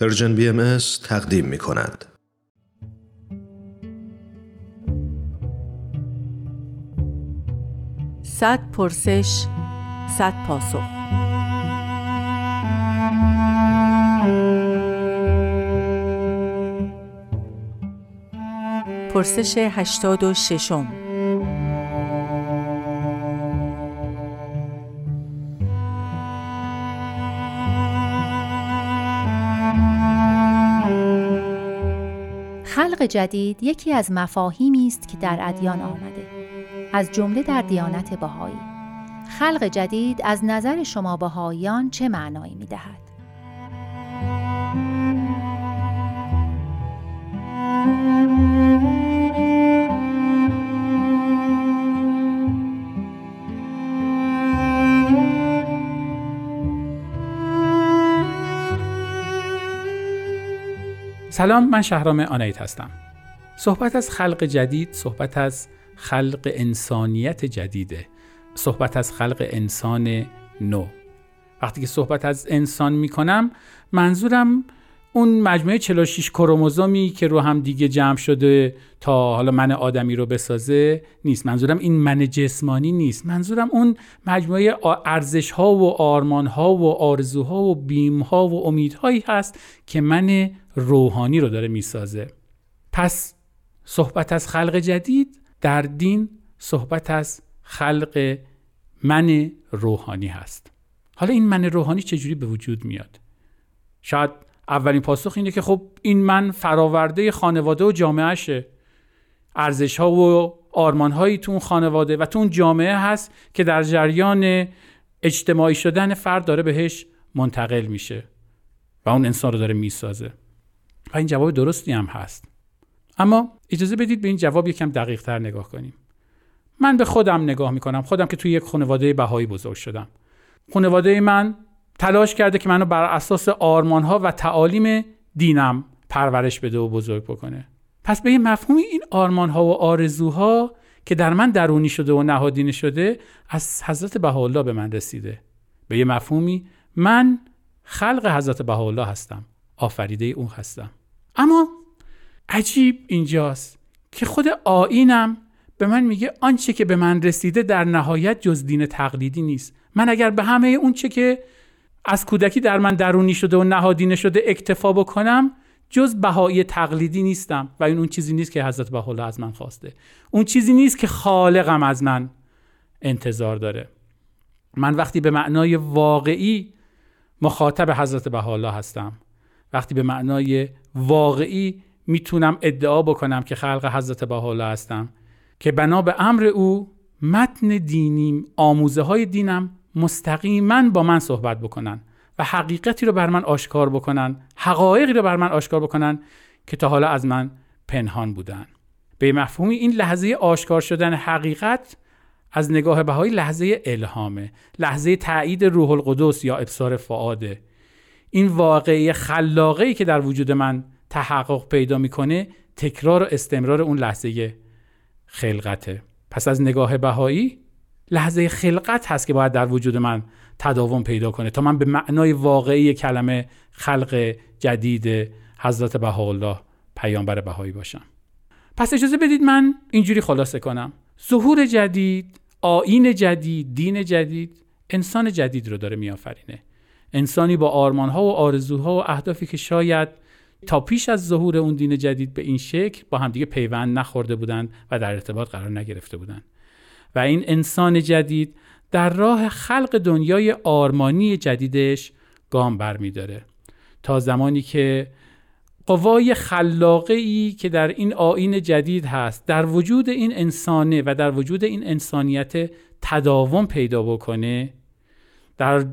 پرژن بی ام تقدیم می کند. صد پرسش صد پاسخ پرسش هشتاد و ششم خلق جدید یکی از مفاهیمی است که در ادیان آمده. از جمله در دیانت بهایی. خلق جدید از نظر شما بهاییان چه معنایی می سلام من شهرام آنایت هستم. صحبت از خلق جدید صحبت از خلق انسانیت جدیده. صحبت از خلق انسان نو. وقتی که صحبت از انسان می کنم منظورم اون مجموعه 46 کروموزومی که رو هم دیگه جمع شده تا حالا من آدمی رو بسازه نیست. منظورم این من جسمانی نیست. منظورم اون مجموعه ارزش ها و آرمان ها و آرزوها و بیم ها و امیدهایی هست که من روحانی رو داره می‌سازه. پس صحبت از خلق جدید در دین صحبت از خلق من روحانی هست. حالا این من روحانی چجوری به وجود میاد؟ شاید اولین پاسخ اینه که خب این من فراورده خانواده و جامعهشه. ارزش ها و آرمان هایی تو اون خانواده و تو اون جامعه هست که در جریان اجتماعی شدن فرد داره بهش منتقل میشه و اون انسان رو داره می‌سازه. و این جواب درستی هم هست. اما اجازه بدید به این جواب یکم دقیق تر نگاه کنیم. من به خودم نگاه می‌کنم. خودم که توی یک خانواده بهایی بزرگ شدم. خانواده من تلاش کرده که منو بر اساس آرمان ها و تعالیم دینم پرورش بده و بزرگ بکنه. پس به یه مفهومی این آرمان ها و آرزوها که در من درونی شده و نهادینه شده از حضرت بهاءالله به من رسیده. به یه مفهومی من خلق حضرت بهاءالله هستم. آفریده اون هستم. اما عجیب اینجاست که خود آینم به من میگه آنچه که به من رسیده در نهایت جز دین تقلیدی نیست. من اگر به همه اون چه که از کودکی در من درونی شده و نهادینه شده اکتفا بکنم جز بهایی تقلیدی نیستم. و این اون چیزی نیست که حضرت بهاءالله از من خواسته. اون چیزی نیست که خالقم از من انتظار داره. من وقتی به معنای واقعی مخاطب حضرت بهاءالله هستم. وقتی به معنای واقعی می‌تونم ادعا بکنم که خلق حضرت بهاءالله هستم. که بنا به امر او متن دینیم آموزه های دینم مستقیما با من صحبت بکنن و حقیقتی رو بر من آشکار بکنن حقایقی رو بر من آشکار بکنن که تا حالا از من پنهان بودن. به مفهومی این لحظه آشکار شدن حقیقت از نگاه بهایی لحظه الهامه لحظه تایید روح القدس یا ابصار فعاده این واقعی خلاقه که در وجود من تحقق پیدا می‌کنه تکرار و استمرار اون لحظه خلقته. پس از نگاه بهایی لحظه خلقت هست که باید در وجود من تداوم پیدا کنه تا من به معنای واقعی کلمه خلق جدید حضرت بهاءالله پیامبر بهایی باشم. پس اجازه بدید من اینجوری خلاصه کنم. ظهور جدید آین جدید دین جدید انسان جدید رو داره میآفرینه. انسانی با آرمانها و آرزوها و اهدافی که شاید تا پیش از ظهور اون دین جدید به این شکل با همدیگه پیوند نخورده بودند و در ارتباط قرار نگرفته بودند. و این انسان جدید در راه خلق دنیای آرمانی جدیدش گام برمیداره. تا زمانی که قوای خلاقه ای که در این آین جدید هست در وجود این انسانه و در وجود این انسانیت تداوم پیدا بکنه در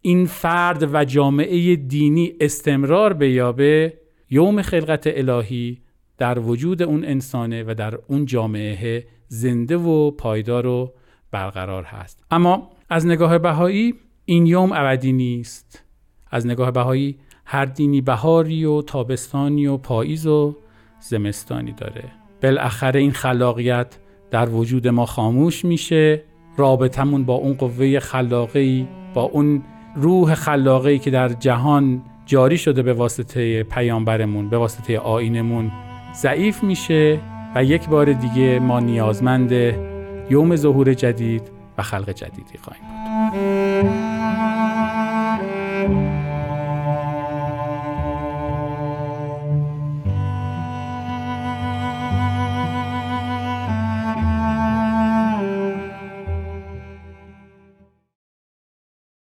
این فرد و جامعه دینی استمرار بیابه یوم خلقت الهی در وجود اون انسانه و در اون جامعه زنده و پایدار و برقرار هست. اما از نگاه بهایی این یوم ابدی نیست. از نگاه بهایی هر دینی بهاری و تابستانی و پاییز و زمستانی داره. بالاخره این خلاقیت در وجود ما خاموش میشه. رابطمون با اون قوه خلاقی با اون روح خلاقی که در جهان جاری شده به واسطه پیامبرمون به واسطه آینمون ضعیف میشه و یک بار دیگه ما نیازمند یوم ظهور جدید و خلق جدیدی خواهیم بود.